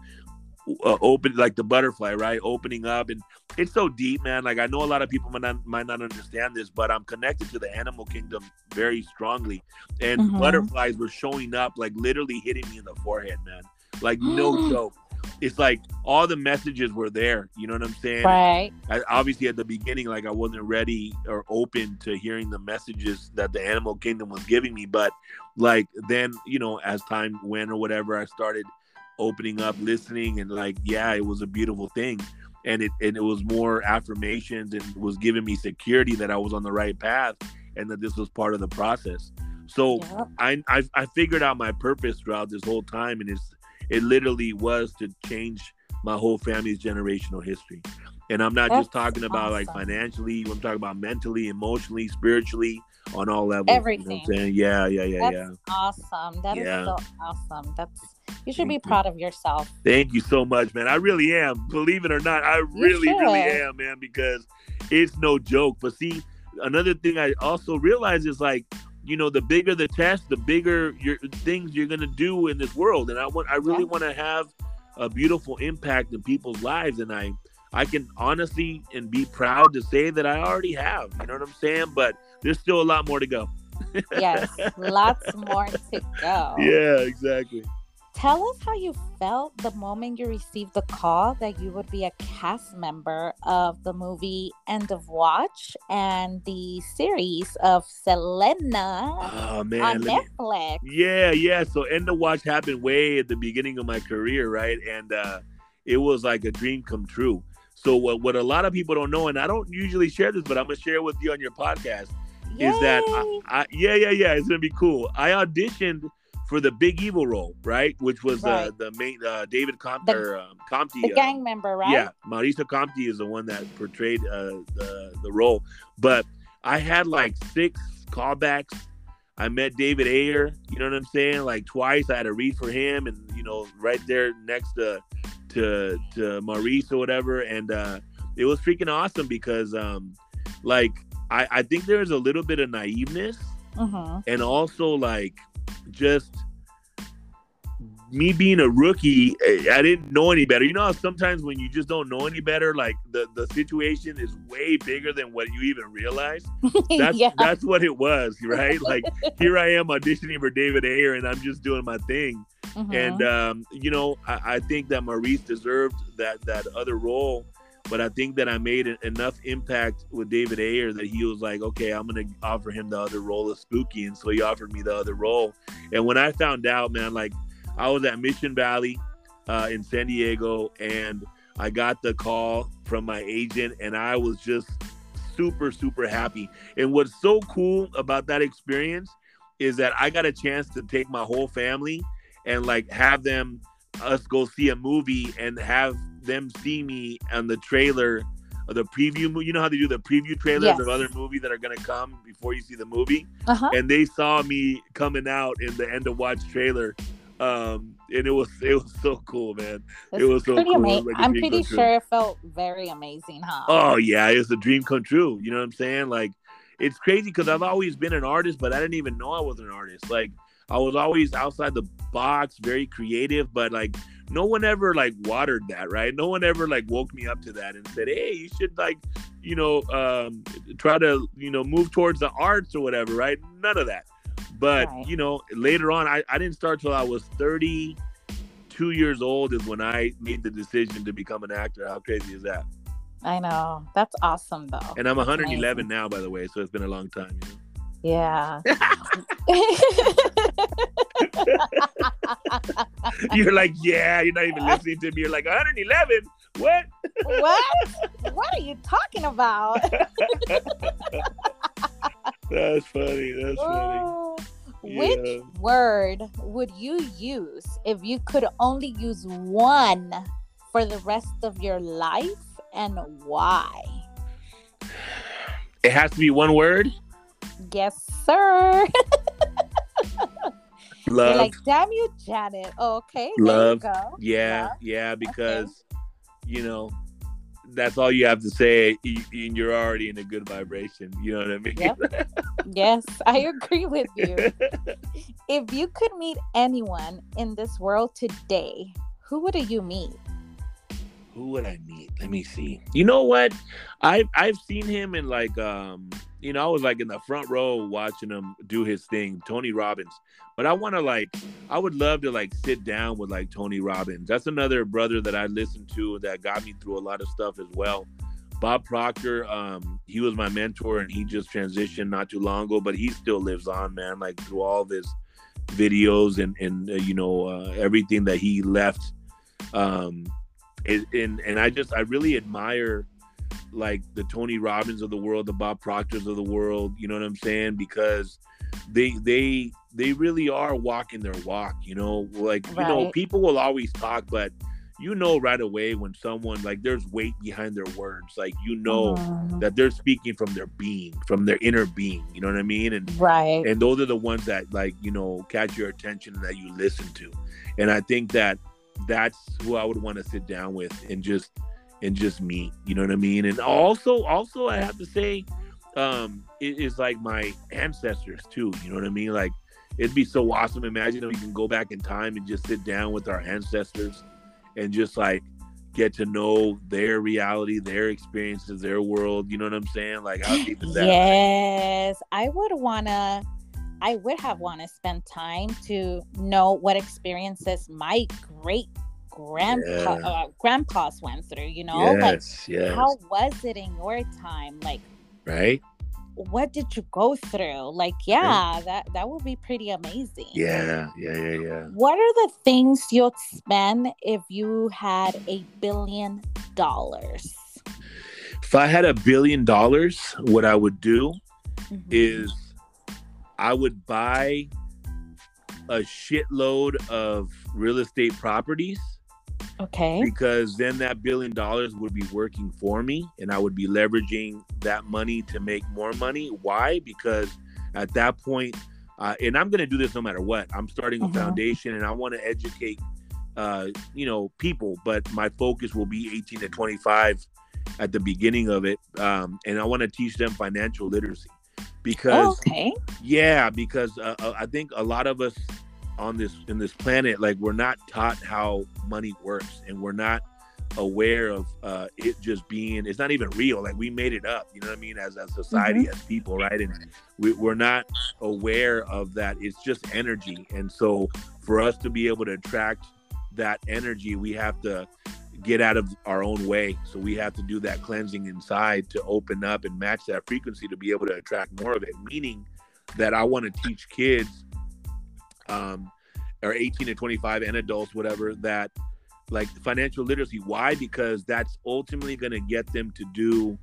uh, open like the butterfly right? Opening up and it's so deep man. Like i know a lot of people might not might not understand this but i'm connected to the animal kingdom very strongly. And Mhm. butterflies were showing up like literally hitting me in the forehead man. Like no joke. It's like all the messages were there you know what i'm saying? Right. I, obviously at the beginning like i wasn't ready or open to hearing the messages that the animal kingdom was giving me but like then you know as time went or whatever i started opening up listening and like yeah it was a beautiful thing and it and it was more affirmations and was giving me security that i was on the right path and that this was part of the process so Yep. I, I I figured out my purpose throughout this whole time, and it's it literally was to change my whole family's generational history. And I'm not just talking about like financially. I'm talking about mentally, emotionally, spiritually, on all levels. You know Everything. I'm saying? Yeah, yeah, yeah, That's yeah. awesome. That is Yeah. so awesome. That's you should be you. proud of yourself. Thank you so much, man. I really am. Believe it or not, I really, really am, man, because it's no joke. But see, another thing I also realize is like, you know, the bigger the test, the bigger your things you're gonna do in this world. And I want I really Yeah. want to have a beautiful impact in people's lives. And I I can honestly and be proud to say that I already have. You know what I'm saying? But there's still a lot more to go. Yes, lots more to go. Yeah, exactly. Tell us how you felt the moment you received the call that you would be a cast member of the movie End of Watch and the series of Selena Oh man. on me- Netflix. Yeah, yeah. So End of Watch happened way at the beginning of my career, right? And uh it was like a dream come true. So what what a lot of people don't know, and I don't usually share this, but I'm gonna share it with you on your podcast, is that I, I yeah, yeah, yeah, it's gonna be cool. I auditioned for the big evil role, right? Which was uh, Right. the main uh, David Com- The- or um, Compte. the uh, gang member, right? yeah, Mauricio Compte is the one that portrayed uh, the the role. But I had like six callbacks. I met David Ayer. You know what I'm saying? Like twice. I had to read for him, and you know, right there next to to to Maurice or whatever. And uh, it was freaking awesome because, um, like, I I think there's a little bit of naiveness Mm-hmm. and also like just me being a rookie i didn't know any better you know how sometimes when you just don't know any better like the the situation is way bigger than what you even realize that's yeah. that's what it was right like here i am auditioning for david ayer and i'm just doing my thing Mhm. and um, you know, I, I think that Maurice deserved that that other role, but I think that I made enough impact with David Ayer that he was like, okay, I'm gonna offer him the other role of Spooky, and so he offered me the other role. And when I found out, man, like I was at Mission Valley uh, in San Diego, and I got the call from my agent, and I was just super super happy. And what's so cool about that experience is that I got a chance to take my whole family and like have them us go see a movie and have them see me on the trailer or the preview you know how they do the preview trailers Yes. of other movies that are going to come before you see the movie uh-huh. and they saw me coming out in the end of watch trailer um and it was it was so cool man It's it was so pretty cool. It was amazing. like I'm pretty true. sure it felt very amazing, huh? Oh yeah, it's a dream come true. You know what I'm saying? Like it's crazy because I've always been an artist, but I didn't even know I was an artist. Like I was always outside the box, very creative, but like no one ever like watered that, right? No one ever like woke me up to that and said, "Hey, you should like, you know, um, try to you know move towards the arts or whatever," right? None of that. But Right. you know, later on, I, I didn't start till I was 32 years old is when I made the decision to become an actor. How crazy is that? I know. That's awesome though. And I'm 111 now, by the way, so it's been a long time. You know? Yeah. You're like, yeah, you're not even listening to me. You're like 111. What? what? What are you talking about? That's funny. That's funny. Oh, Which Yeah. word would you use if you could only use one for the rest of your life and why? It has to be one word. Yes, sir. You're like, damn you, Janet. Oh, okay, Love. there you go. yeah, love. yeah, because you know that's all you have to say, and you're already in a good vibration. You know what I mean? Yep. Yes, I agree with you. if you could meet anyone in this world today, who would you meet? Who would I meet? Let me see. You know what? I've I've seen him in like um you know I was like in the front row watching him do his thing, Tony Robbins. But I want to like I would love to like sit down with like Tony Robbins. That's another brother that I listened to that got me through a lot of stuff as well. Bob Proctor, um, he was my mentor and he just transitioned not too long ago, but he still lives on, man. Like through all of his videos and and uh, you know uh, everything that he left. Um, and and I just I really admire like the Tony Robbins of the world, the Bob Proctors of the world. You know what I'm saying? Because they they they really are walking their walk. You know, like you know people will always talk, but you know right away when someone like there's weight behind their words. Like you know Mhm. that they're speaking from their being, from their inner being. You know what I mean? And right. and those are the ones that like you know catch your attention and that you listen to and i think that that's who i would want to sit down with and just and just meet you know what i mean? And also also i have to say um it is like my ancestors too you know what i mean? Like it'd be so awesome. Imagine if we can go back in time and just sit down with our ancestors and just like get to know their reality their experiences their world you know what i'm saying? Like how deep is that Yes, I would wanna. I would have want to spend time to know what experiences my great grandpa Yeah. uh, grandpas went through. You know, like yes yes how was it in your time? Like, right what did you go through? Like, yeah, that that would be pretty amazing. Yeah, yeah, yeah, yeah. What are the things you'd spend if you had a billion dollars? If I had a billion dollars, what I would do Mhm. is I would buy a shitload of real estate properties okay. because then that billion dollars would be working for me and I would be leveraging that money to make more money. Why? Because at that point, uh, and I'm going to do this no matter what. I'm starting a Mhm. foundation and I want to educate, uh, you know, people, but my focus will be 18 to 25 at the beginning of it. Um, and I want to teach them financial literacy because okay. yeah, because uh, uh, I think a lot of us on this in this planet, like we're not taught how money works, and we're not aware of uh, it just being. It's not even real. Like we made it up. You know what I mean? As a society, as people, right? And we, we're not aware of that. It's just energy, and so for us to be able to attract that energy, we have to get out of our own way. So we have to do that cleansing inside to open up and match that frequency to be able to attract more of it. Meaning that I want to teach kids, um, or 18 to 25 and adults, whatever, that like financial literacy. Why? Because that's ultimately going to get them to do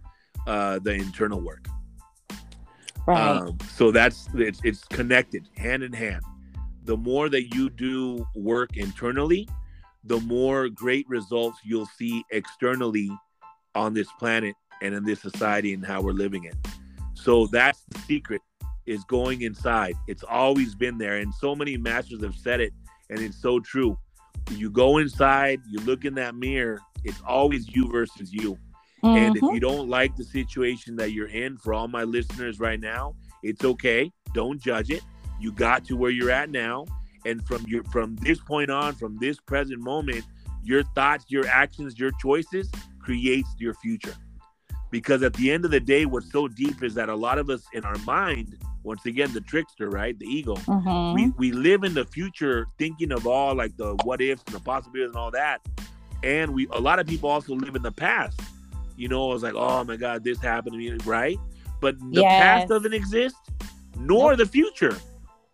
uh, the internal work. Right. Um, so that's it's it's connected hand in hand. The more that you do work internally, the more great results you'll see externally on this planet and in this society and how we're living it. So that's the secret is going inside. It's always been there and so many masters have said it and it's so true. You go inside, you look in that mirror, it's always you versus you. And if Mhm. you don't like the situation that you're in, for all my listeners right now, it's okay. Don't judge it. You got to where you're at now, and from your from this point on, from this present moment, your thoughts, your actions, your choices creates your future. Because at the end of the day, what's so deep is that a lot of us in our mind, once again the trickster, right? The ego. Mhm. We we live in the future thinking of all like the what ifs and the possibilities and all that. And we a lot of people also live in the past. You know, it's like, oh my God, this happened to me, right? But the Yes. past doesn't exist, nor the future.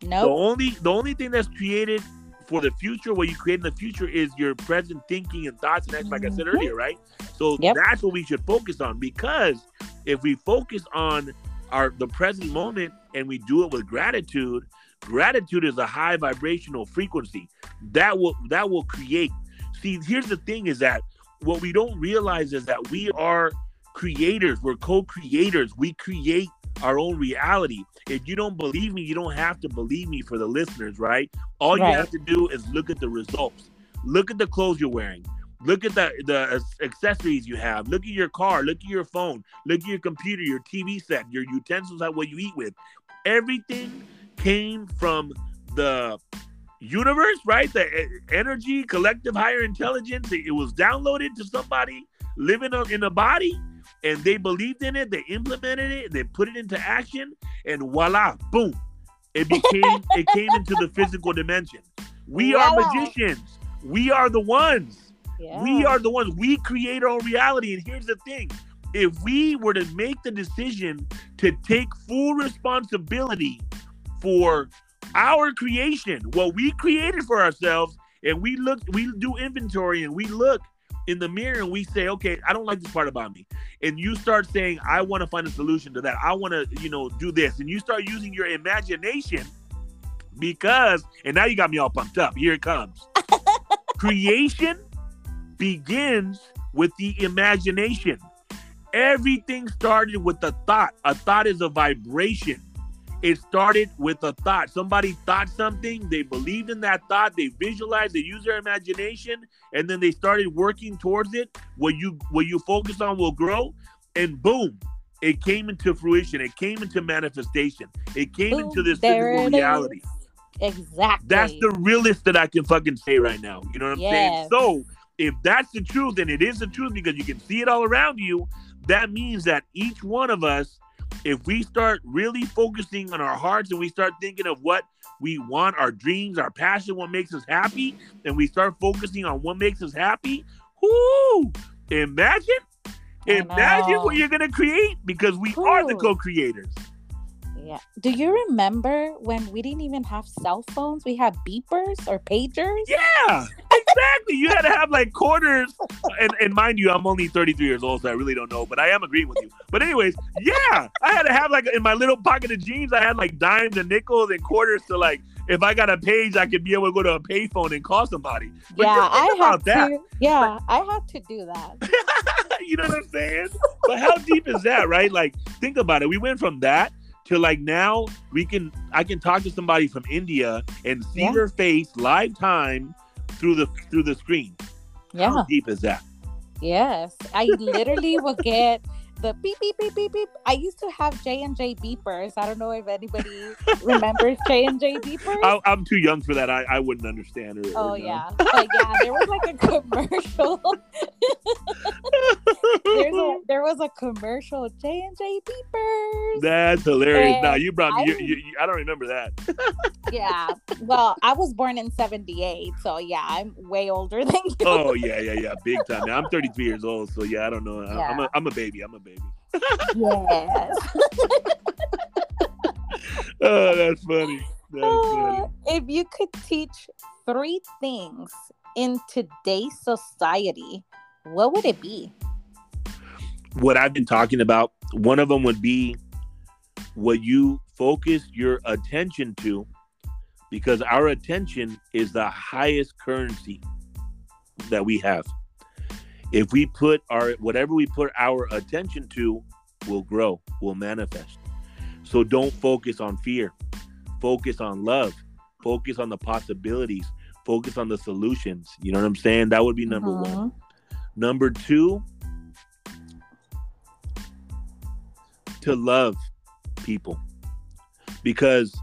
The Nope. only the only thing that's created for the future, what you create in the future, is your present thinking and thoughts and actions, like I said Mhm. earlier, right? So Yep. that's what we should focus on because if we focus on our the present moment and we do it with gratitude, gratitude is a high vibrational frequency that will that will create. See, here's the thing: is that what we don't realize is that we are creators. We're co-creators. We create our own reality. If you don't believe me, you don't have to believe me for the listeners, right? All you have to do is look at the results. Look at the clothes you're wearing. Look at the the accessories you have. Look at your car. Look at your phone. Look at your computer, your TV set, your utensils, that what you eat with. Everything came from the universe, right? The e- energy, collective higher intelligence. It was downloaded to somebody living in a body, and they believed in it. They implemented it. They put it into action, and voila, boom! It became. it came into the physical dimension. We are magicians. We are the ones. Yeah. We are the ones. We create our own reality. And here's the thing: if we were to make the decision to take full responsibility for our creation, what we created for ourselves, and we look, we do inventory, and we look in the mirror and we say, okay, I don't like this part about me. And you start saying, I want to find a solution to that. I want to, you know, do this. And you start using your imagination because, and now you got me all pumped up. Here it comes. Creation begins with the imagination. Everything started with a thought. A thought is a vibration. It started with a thought. Somebody thought something, they believed in that thought, they visualized, they used their imagination, and then they started working towards it. What you what you focus on will grow, and boom, it came into fruition. It came into manifestation. It came Boom, into this physical reality. is. Exactly. That's the realest that I can fucking say right now. You know what I'm saying? Yes. So if that's the truth, and it is the truth because you can see it all around you, that means that each one of us, if we start really focusing on our hearts and we start thinking of what we want, our dreams, our passion, what makes us happy, and we start focusing on what makes us happy, whoo! Imagine, imagine what you're gonna create because we are the co-creators. Yeah. Do you remember when we didn't even have cell phones? We had beepers or pagers. Yeah, exactly. You had to have like quarters, and and mind you, I'm only 33 years old, so I really don't know, but I am agreeing with you. But anyways, yeah, I had to have like in my little pocket of jeans, I had like dimes and nickels and quarters to like. If I got a page, I could be able to go to a payphone and call somebody. But yeah, I had that. to. Yeah, I had to do that. you know what I'm saying? But how deep is that, right? Like, think about it. We went from that to like now we can I can talk to somebody from India and see Yeah. their face live time through the through the screen. Yeah. How deep is that? Yes, I literally will get the beep beep beep beep beep. I used to have J and J beepers. I don't know if anybody remembers J and J beepers. I, I'm too young for that. I, I wouldn't understand. Or, Oh yeah, but yeah, there was like a commercial. A, there was a commercial J and J beepers. That's hilarious. And Now you brought me. I- You, you, you- I don't remember that. yeah. Well, I was born in '78, so yeah, I'm way older than oh, you. Oh yeah, yeah, yeah, big time. Now I'm 33 years old, so yeah, I don't know. I- I'm a, I'm a baby. I'm a baby. Yes. Oh, that's funny. That's ah, funny. If you could teach three things in today's society, what would it be? what I've been talking about, one of them would be what you focus your attention to, because our attention is the highest currency that we have. If we put our whatever we put our attention to will grow, will manifest. So don't focus on fear. Focus on love. Focus on the possibilities. Focus on the solutions. You know what I'm saying? That would be number one. Mhm. Number two, to love people. Because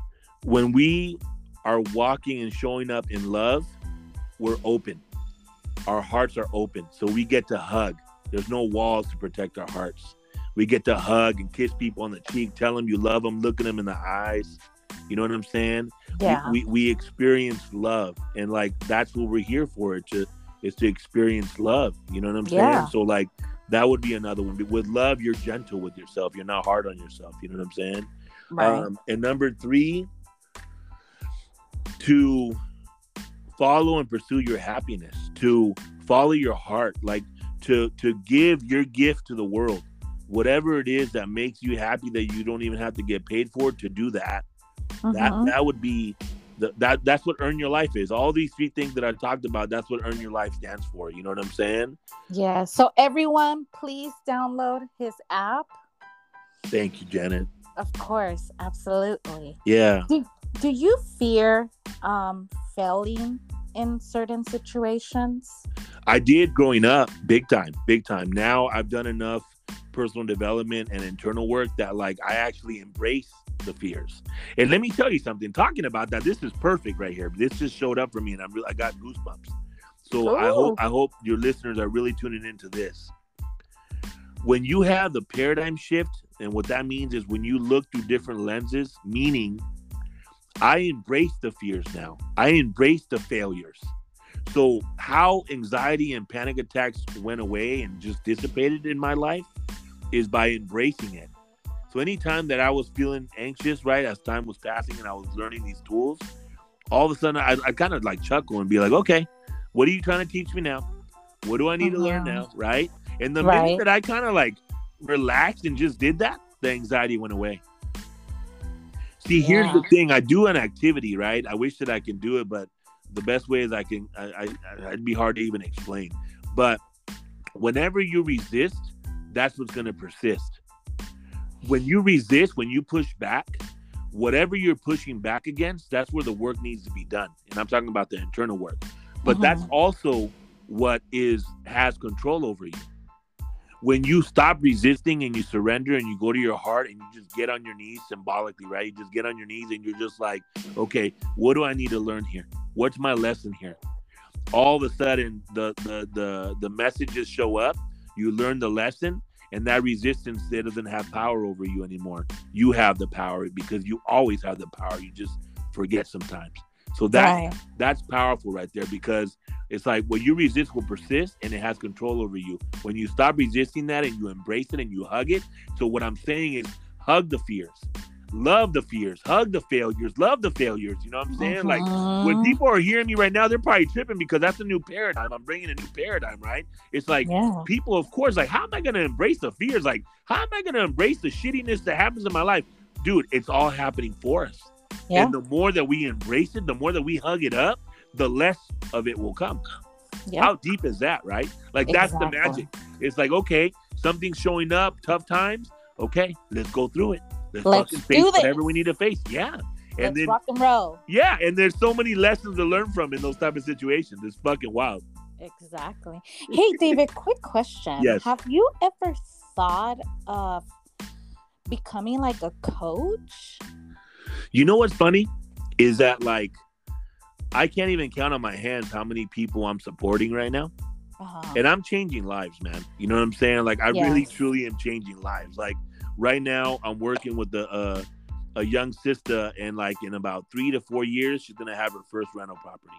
when we are walking and showing up in love, we're open. Our hearts are open. So we get to hug. There's no walls to protect our hearts. we get to hug and kiss people on the cheek, tell them you love them, looking them in the eyes. You know what I'm saying? Yeah. We, we, we experience love, and like that's what we're here for. To is to experience love. You know what I'm saying? Yeah. So like that would be another one. With love, you're gentle with yourself. You're not hard on yourself. You know what I'm saying? right. Um, and number three, to follow and pursue your happiness, to follow your heart, like to to give your gift to the world, whatever it is that makes you happy that you don't even have to get paid for. To do that, that Mhm. that would be the, that that's what earn your life is. All these three things that I talked about, that's what earn your life stands for. You know what I'm saying? yeah. So everyone, please download his app. Thank you, Janet. Of course, absolutely. Yeah. Do you fear um, failing in certain situations? I did growing up, big time, big time. Now I've done enough personal development and internal work that like I actually embrace the fears. And let me tell you something. Talking about that, this is perfect right here. This just showed up for me, and I'm really I got goosebumps. So I hope I hope your listeners are really tuning into this. When you have the paradigm shift, and what that means is when you look through different lenses, meaning I embrace the fears now. I embrace the failures. So, how anxiety and panic attacks went away and just dissipated in my life is by embracing it. So, anytime that I was feeling anxious, right, as time was passing and I was learning these tools, all of a sudden I, I kind of like chuckle and be like, okay, what are you trying to teach me now? What do I need to learn Mhm. now? Right. And the Right. minute that I kind of like relaxed and just did that, the anxiety went away. See, here's the thing. I do an activity, right? I wish that I can do it, but the best way is I can. I, I, I- it'd be hard to even explain. But whenever you resist, that's what's going to persist. When you resist, when you push back, whatever you're pushing back against, that's where the work needs to be done. And I'm talking about the internal work. But that's mm-hmm. also what is has control over you. When you stop resisting and you surrender and you go to your heart and you just get on your knees symbolically, right? You just get on your knees and you're just like, okay, what do I need to learn here? What's my lesson here? All of a sudden the the the, the messages show up, you learn the lesson, and that resistance doesn't have power over you anymore. You have the power because you always have the power. You just forget sometimes. So that right. that's powerful right there because it's like what you resist will persist and it has control over you. When you stop resisting that and you embrace it and you hug it. So what I'm saying is hug the fears. Love the fears, hug the failures, love the failures. You know what I'm saying? Like when Mhm. people are hearing me right now, they're probably tripping because that's a new paradigm. I'm bringing a new paradigm, right? It's like yeah. people, of course, like, how am I going to embrace the fears? Like, how am I going to embrace the shittiness that happens in my life? Dude, it's all happening for us. Yeah. And the more that we embrace it, the more that we hug it up, the less of it will come. Yeah. How deep is that, right? Like, that's the magic. It's like, okay, something's showing up, tough times. Okay, let's go through it. Let's, Let's fucking face whatever we need to face. Yeah. And Let's then rock and roll. yeah, and there's so many lessons to learn from in those type of situations. It's fucking wild. Exactly. Hey, David, quick question. Yes. Have you ever thought of becoming like a coach? You know what's funny is that like I can't even count on my hands how many people I'm supporting right now, Uh-huh. and I'm changing lives, man. You know what I'm saying? Like I really truly am changing lives. Like right now, I'm working with the uh, a young sister, and like in about three to four years, she's gonna have her first rental property.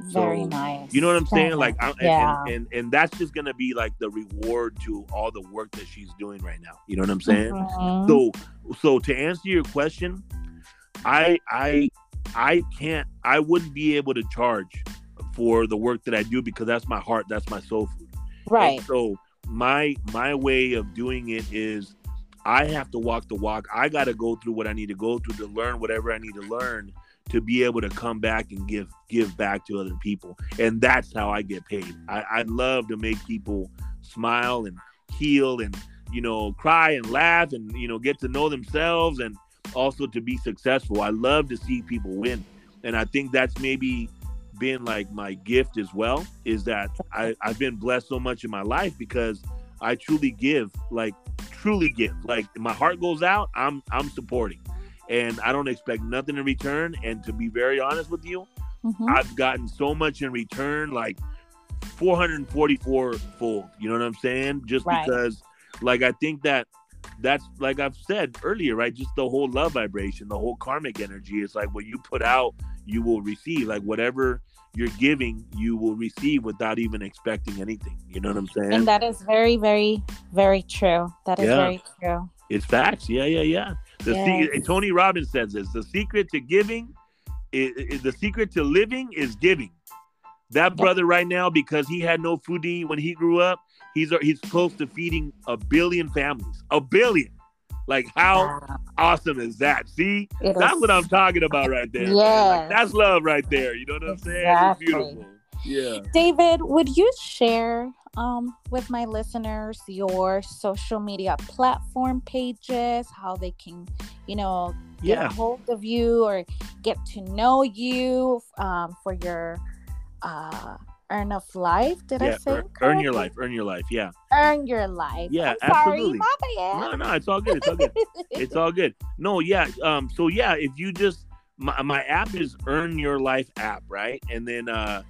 Very so, nice. You know what I'm saying? Like. I'm, yeah. and, and and that's just gonna be like the reward to all the work that she's doing right now. You know what I'm saying? Mhm. So so to answer your question, I I I can't I wouldn't be able to charge for the work that I do because that's my heart, that's my soul food. right. And so my my way of doing it is I have to walk the walk. I got to go through what I need to go through to learn whatever I need to learn to be able to come back and give give back to other people. And that's how I get paid. I, I love to make people smile and heal and you know cry and laugh and you know get to know themselves and also to be successful. I love to see people win. And I think that's maybe been like my gift as well is that I, I've been blessed so much in my life because I truly give, like truly give. Like my heart goes out, I'm I'm supporting. And I don't expect nothing in return. And to be very honest with you, Mhm. I've gotten so much in return, like 444 fold. You know what I'm saying? Just Right. because like I think that that's like I've said earlier, right? Just the whole love vibration, the whole karmic energy. It's like what you put out, you will receive. Like whatever you're giving, you will receive without even expecting anything. You know what I'm saying? And that is very, very, very true. That is Yeah. very true. It's facts. Yeah, yeah, yeah. The Yes. se- Tony Robbins says this: the secret to giving, is, is the secret to living is giving. That brother right now, because he had no food to eat when he grew up, he's he's close to feeding a billion families. A billion. Like how Wow. awesome is that? See, It that's is- what I'm talking about right there. Yeah, Like, that's love right there. You know what I'm saying? Exactly. It's beautiful. Yeah. David, would you share um, with my listeners your social media platform pages, how they can, you know, get Yeah. a hold of you or get to know you um, for your uh, earn of life? Did I say Earn, earn your life. Earn your life. Yeah. Earn your life. Yeah, I'm sorry, absolutely. bad. No, no, it's all good. It's all good. it's all good. No, yeah. Um, so yeah, if you just my, my app is Earn Your Life app, right? And then uh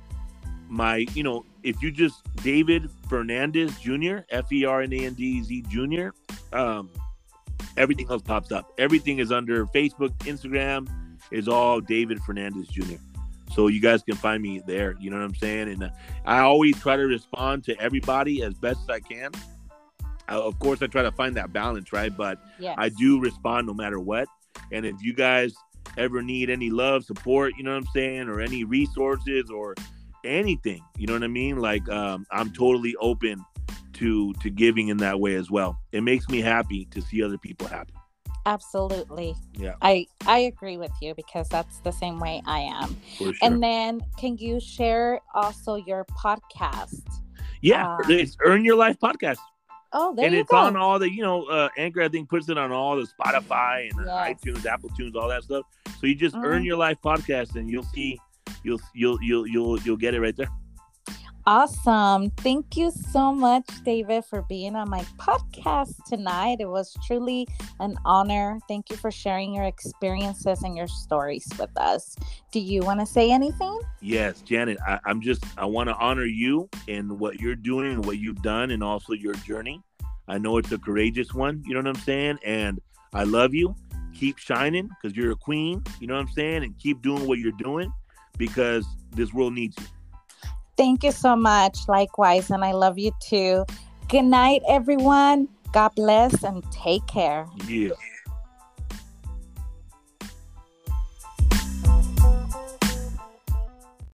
my, you know, if you just David Fernandez Jr., F E R N A N D Z Jr., um, everything else pops up. Everything is under Facebook, Instagram is all David Fernandez Jr. So you guys can find me there. You know what I'm saying? And I always try to respond to everybody as best as I can. Uh, of course, I try to find that balance, right? But yes. I do respond no matter what. And if you guys ever need any love, support, you know what I'm saying, or any resources or anything, you know what I mean? Like um, I'm totally open to to giving in that way as well. It makes me happy to see other people happy. Absolutely. Yeah. I I agree with you because that's the same way I am. Sure. And then can you share also your podcast? yeah, uh, it's Earn Your Life podcast. Oh, there and you it's go. on all the, you know, uh, Anchor, I think, puts it on all the Spotify and Yes. iTunes, Apple Tunes, all that stuff. So you just Mhm. earn your life podcast, and you'll see, you'll you'll you'll you'll you'll get it right there. Awesome. Thank you so much, David, for being on my podcast tonight. It was truly an honor. Thank you for sharing your experiences and your stories with us. Do you want to say anything? Yes, Janet, I, I'm just I want to honor you and what you're doing and what you've done, and also your journey. I know it's a courageous one. You know what I'm saying, and I love you. Keep shining because you're a queen. You know what I'm saying, and keep doing what you're doing because this world needs you. Thank you so much. Likewise. And I love you too. Good night, everyone. God bless and take care. Yeah.